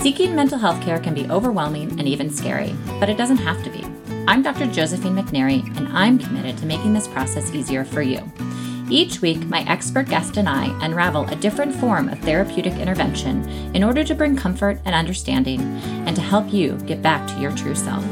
Seeking mental health care can be overwhelming and even scary, but it doesn't have to be. I'm Dr. Josephine McNary, and I'm committed to making this process easier for you. Each week, my expert guest and I unravel a different form of therapeutic intervention in order to bring comfort and understanding and to help you get back to your true self.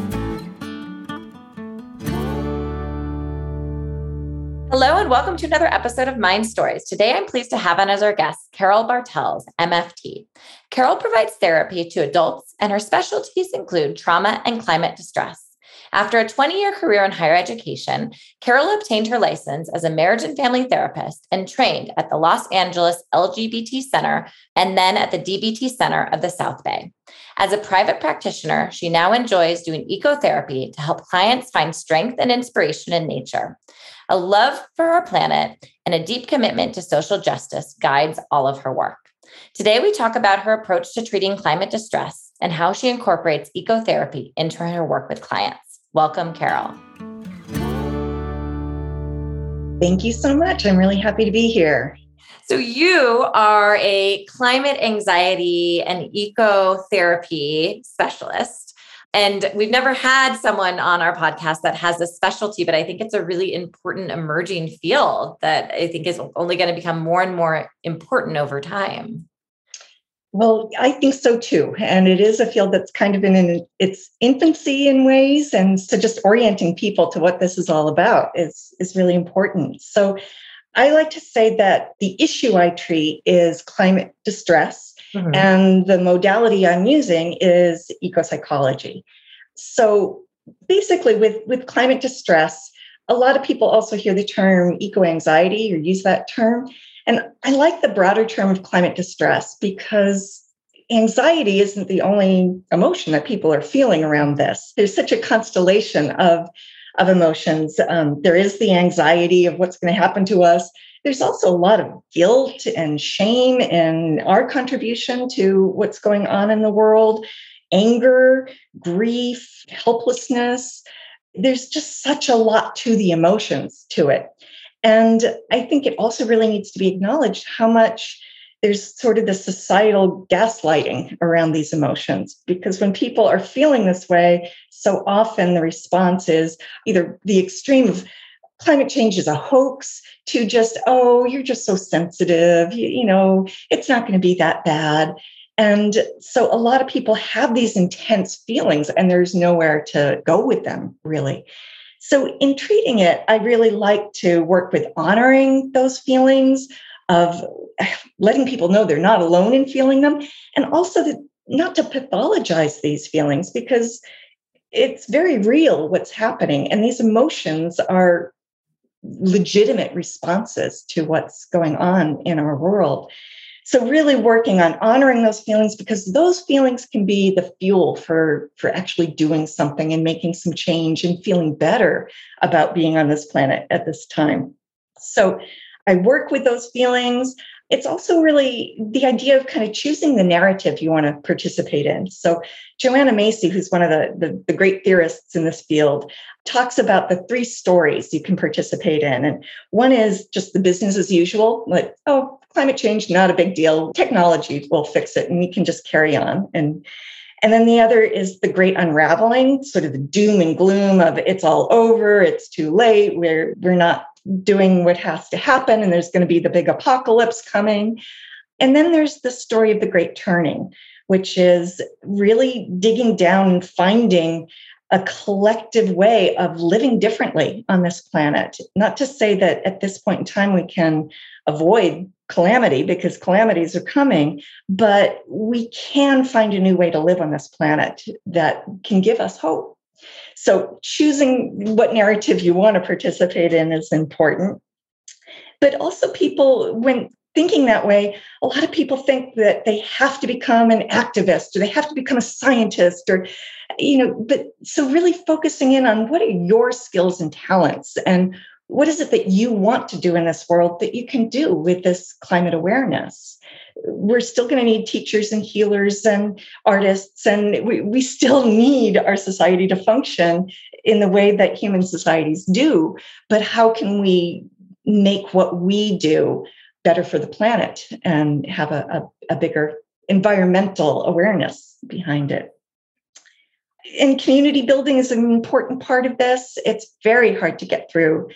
Hello, and welcome to another episode of Mind Stories. Today, I'm pleased to have on as our guest Carol Bartels, MFT. Carol provides therapy to adults, and her specialties include trauma and climate distress. After a 20 year career in higher education, Carol obtained her license as a marriage and family therapist and trained at the Los Angeles LGBT Center and then at the DBT Center of the South Bay. As a private practitioner, she now enjoys doing ecotherapy to help clients find strength and inspiration in nature. A love for our planet and a deep commitment to social justice guides all of her work. Today, we talk about her approach to treating climate distress and how she incorporates ecotherapy into her work with clients. Welcome, Carol. Thank you so much. I'm really happy to be here. So, you are a climate anxiety and ecotherapy specialist. And we've never had someone on our podcast that has this specialty, but I think it's a really important emerging field that I think is only going to become more and more important over time. Well, I think so too. And it is a field that's kind of in its infancy in ways. And so just orienting people to what this is all about is, is really important. So I like to say that the issue I treat is climate distress, mm-hmm. and the modality I'm using is ecopsychology. So basically, with, with climate distress, a lot of people also hear the term eco anxiety or use that term. And I like the broader term of climate distress because anxiety isn't the only emotion that people are feeling around this. There's such a constellation of, of emotions. Um, there is the anxiety of what's going to happen to us. There's also a lot of guilt and shame in our contribution to what's going on in the world, anger, grief, helplessness. There's just such a lot to the emotions to it. And I think it also really needs to be acknowledged how much there's sort of the societal gaslighting around these emotions because when people are feeling this way, so often the response is either the extreme of climate change is a hoax to just, oh, you're just so sensitive, you, you know, it's not going to be that bad. And so a lot of people have these intense feelings and there's nowhere to go with them, really. So, in treating it, I really like to work with honoring those feelings of letting people know they're not alone in feeling them, and also that not to pathologize these feelings because it's very real what's happening. And these emotions are legitimate responses to what's going on in our world. So really working on honoring those feelings because those feelings can be the fuel for, for actually doing something and making some change and feeling better about being on this planet at this time. So I work with those feelings. It's also really the idea of kind of choosing the narrative you want to participate in. So Joanna Macy, who's one of the, the, the great theorists in this field, talks about the three stories you can participate in. And one is just the business as usual, like, oh, climate change, not a big deal. Technology will fix it and we can just carry on. And and then the other is the great unraveling, sort of the doom and gloom of it's all over, it's too late, we're we're not doing what has to happen, and there's going to be the big apocalypse coming. And then there's the story of the great turning, which is really digging down and finding a collective way of living differently on this planet. Not to say that at this point in time we can avoid calamity because calamities are coming, but we can find a new way to live on this planet that can give us hope. So, choosing what narrative you want to participate in is important. But also, people, when thinking that way, a lot of people think that they have to become an activist or they have to become a scientist or, you know, but so really focusing in on what are your skills and talents and what is it that you want to do in this world that you can do with this climate awareness? We're still going to need teachers and healers and artists, and we, we still need our society to function in the way that human societies do. But how can we make what we do better for the planet and have a, a, a bigger environmental awareness behind it. And community building is an important part of this. It's very hard to get through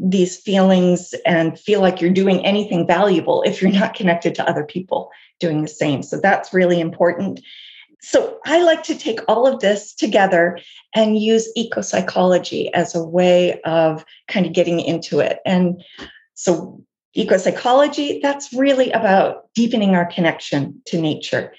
these feelings and feel like you're doing anything valuable if you're not connected to other people doing the same. So that's really important. So I like to take all of this together and use eco psychology as a way of kind of getting into it. And so eco psychology, that's really about deepening our connection to nature.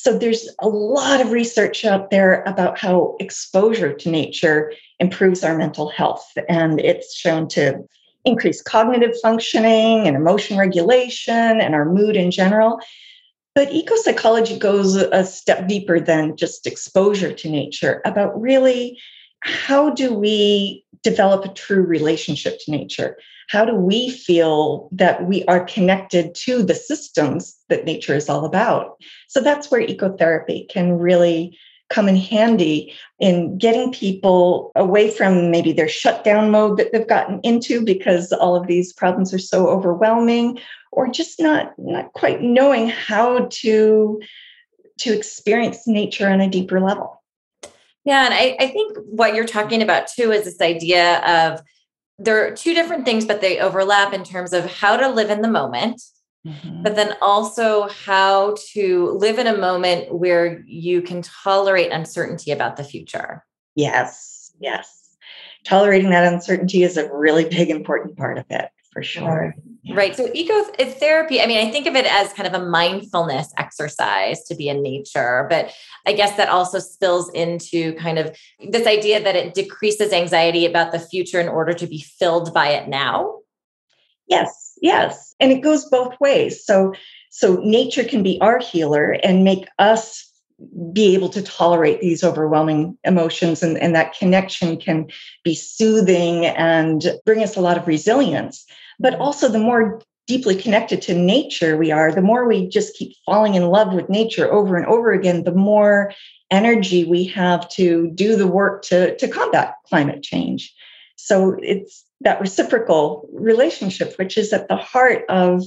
So there's a lot of research out there about how exposure to nature improves our mental health. And it's shown to increase cognitive functioning and emotion regulation and our mood in general. But eco psychology goes a step deeper than just exposure to nature about really how do we develop a true relationship to nature? How do we feel that we are connected to the systems that nature is all about? So that's where ecotherapy can really come in handy in getting people away from maybe their shutdown mode that they've gotten into because all of these problems are so overwhelming or just not not quite knowing how to to experience nature on a deeper level yeah and I, I think what you're talking about too is this idea of there are two different things but they overlap in terms of how to live in the moment Mm-hmm. But then also how to live in a moment where you can tolerate uncertainty about the future. Yes, yes. Tolerating that uncertainty is a really big, important part of it for sure. Yeah. Right. So eco therapy, I mean, I think of it as kind of a mindfulness exercise to be in nature, but I guess that also spills into kind of this idea that it decreases anxiety about the future in order to be filled by it now. Yes, yes and it goes both ways so so nature can be our healer and make us be able to tolerate these overwhelming emotions and, and that connection can be soothing and bring us a lot of resilience but also the more deeply connected to nature we are the more we just keep falling in love with nature over and over again the more energy we have to do the work to, to combat climate change so it's that reciprocal relationship, which is at the heart of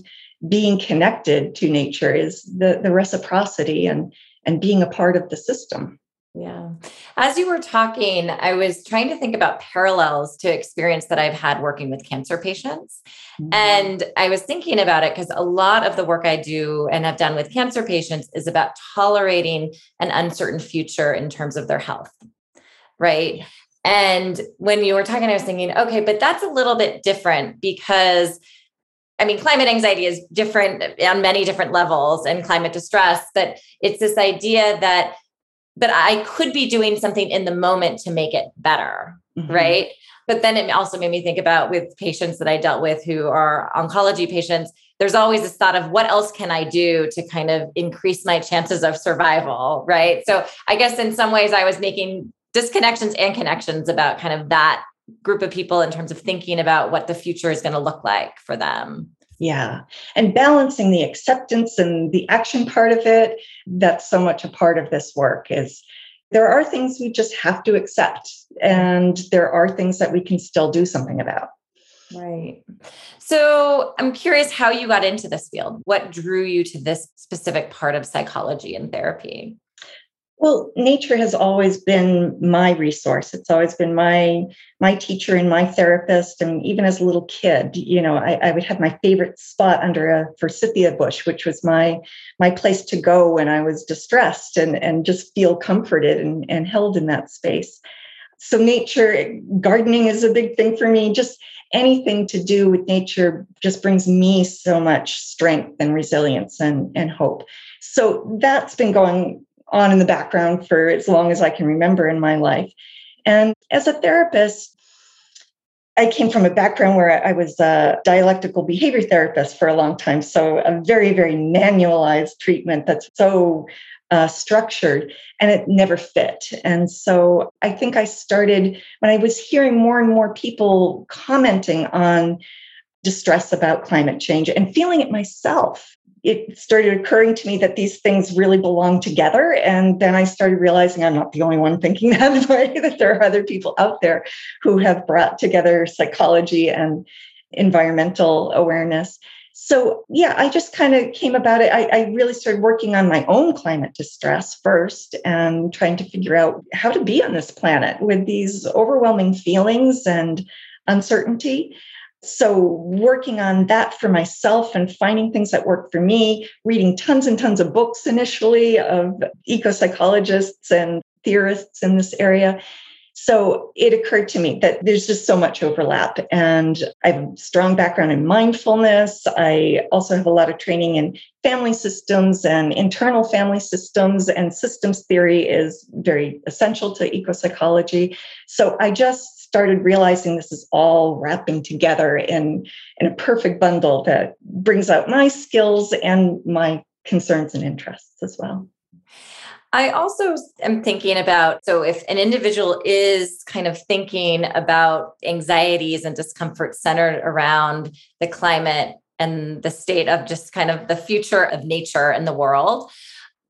being connected to nature, is the, the reciprocity and, and being a part of the system. Yeah. As you were talking, I was trying to think about parallels to experience that I've had working with cancer patients. Mm-hmm. And I was thinking about it because a lot of the work I do and have done with cancer patients is about tolerating an uncertain future in terms of their health. Right. And when you were talking, I was thinking, okay, but that's a little bit different because I mean, climate anxiety is different on many different levels and climate distress, but it's this idea that, but I could be doing something in the moment to make it better. Mm-hmm. Right. But then it also made me think about with patients that I dealt with who are oncology patients, there's always this thought of what else can I do to kind of increase my chances of survival. Right. So I guess in some ways I was making disconnections and connections about kind of that group of people in terms of thinking about what the future is going to look like for them. Yeah. And balancing the acceptance and the action part of it, that's so much a part of this work is there are things we just have to accept and there are things that we can still do something about. Right. So I'm curious how you got into this field. What drew you to this specific part of psychology and therapy? Well, nature has always been my resource. It's always been my my teacher and my therapist. And even as a little kid, you know, I, I would have my favorite spot under a forsythia bush, which was my my place to go when I was distressed and, and just feel comforted and, and held in that space. So nature, gardening is a big thing for me. Just anything to do with nature just brings me so much strength and resilience and, and hope. So that's been going on in the background for as long as I can remember in my life. And as a therapist, I came from a background where I was a dialectical behavior therapist for a long time. So, a very, very manualized treatment that's so uh, structured and it never fit. And so, I think I started when I was hearing more and more people commenting on distress about climate change and feeling it myself it started occurring to me that these things really belong together. And then I started realizing I'm not the only one thinking that way, that there are other people out there who have brought together psychology and environmental awareness. So, yeah, I just kind of came about it. I, I, really started working on my own climate distress first and trying to figure out how to be on this planet with these overwhelming feelings and uncertainty. So, working on that for myself and finding things that work for me, reading tons and tons of books initially of eco psychologists and theorists in this area, so it occurred to me that there's just so much overlap. And I have a strong background in mindfulness. I also have a lot of training in family systems and internal family systems, and systems theory is very essential to eco psychology. So I just started realizing this is all wrapping together in, in a perfect bundle that brings out my skills and my concerns and interests as well. I also am thinking about so if an individual is kind of thinking about anxieties and discomfort centered around the climate and the state of just kind of the future of nature and the world.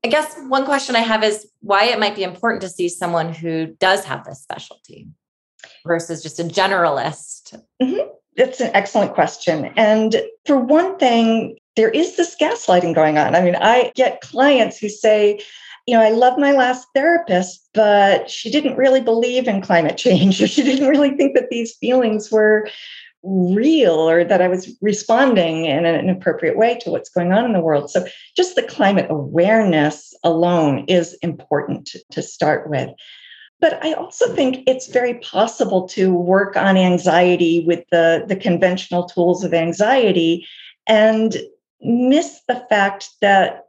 I guess one question I have is why it might be important to see someone who does have this specialty versus just a generalist. Mm-hmm. That's an excellent question. And for one thing, there is this gaslighting going on. I mean, I get clients who say, you know, I love my last therapist, but she didn't really believe in climate change, or she didn't really think that these feelings were real or that I was responding in an appropriate way to what's going on in the world. So, just the climate awareness alone is important to start with. But I also think it's very possible to work on anxiety with the, the conventional tools of anxiety and miss the fact that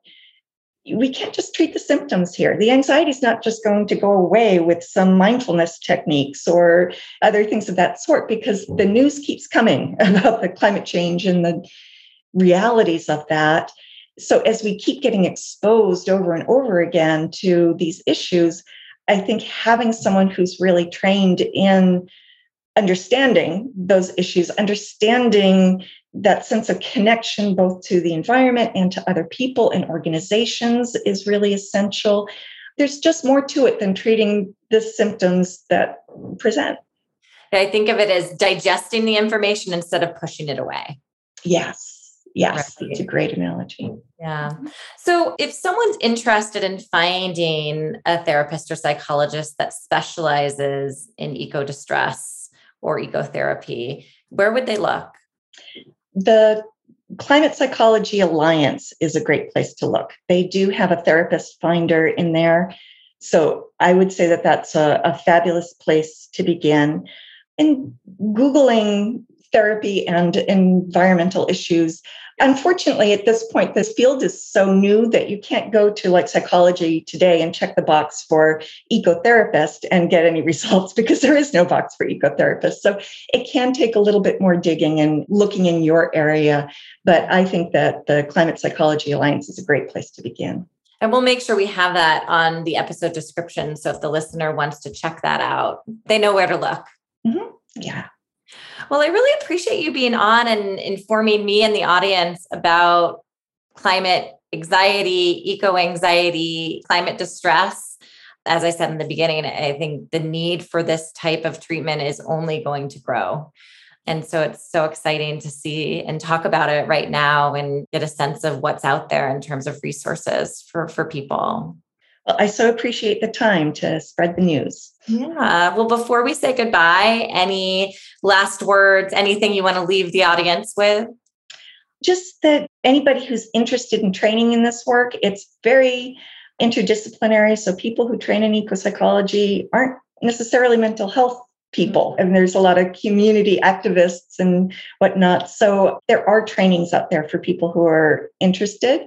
we can't just treat the symptoms here. The anxiety is not just going to go away with some mindfulness techniques or other things of that sort because the news keeps coming about the climate change and the realities of that. So, as we keep getting exposed over and over again to these issues, I think having someone who's really trained in understanding those issues, understanding that sense of connection both to the environment and to other people and organizations is really essential. There's just more to it than treating the symptoms that present. I think of it as digesting the information instead of pushing it away. Yes. Yes, right. it's a great analogy. Yeah. Mm-hmm. So, if someone's interested in finding a therapist or psychologist that specializes in eco distress or ecotherapy, where would they look? The Climate Psychology Alliance is a great place to look. They do have a therapist finder in there. So I would say that that's a, a fabulous place to begin. And Googling therapy and environmental issues Unfortunately, at this point, this field is so new that you can't go to like psychology today and check the box for ecotherapist and get any results because there is no box for ecotherapist. So it can take a little bit more digging and looking in your area. But I think that the Climate Psychology Alliance is a great place to begin. And we'll make sure we have that on the episode description. So if the listener wants to check that out, they know where to look. Mm-hmm. Yeah. Well, I really appreciate you being on and informing me and the audience about climate anxiety, eco anxiety, climate distress. As I said in the beginning, I think the need for this type of treatment is only going to grow. And so it's so exciting to see and talk about it right now and get a sense of what's out there in terms of resources for, for people. Well, I so appreciate the time to spread the news. Yeah. Well, before we say goodbye, any last words, anything you want to leave the audience with? Just that anybody who's interested in training in this work, it's very interdisciplinary. So people who train in eco psychology aren't necessarily mental health people. Mm-hmm. And there's a lot of community activists and whatnot. So there are trainings out there for people who are interested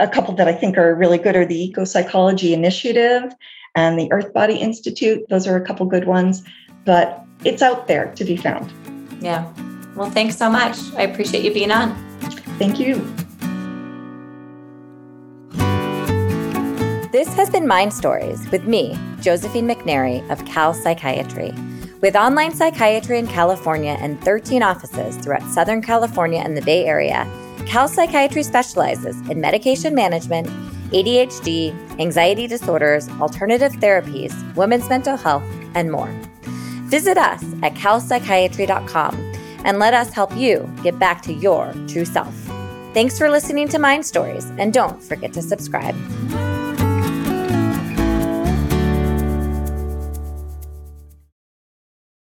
a couple that I think are really good are the Eco Psychology Initiative and the Earth Body Institute. Those are a couple good ones, but it's out there to be found. Yeah. Well, thanks so much. I appreciate you being on. Thank you. This has been Mind Stories with me, Josephine McNary of Cal Psychiatry. With online psychiatry in California and 13 offices throughout Southern California and the Bay Area, Cal Psychiatry specializes in medication management, ADHD, anxiety disorders, alternative therapies, women's mental health, and more. Visit us at calpsychiatry.com and let us help you get back to your true self. Thanks for listening to Mind Stories, and don't forget to subscribe.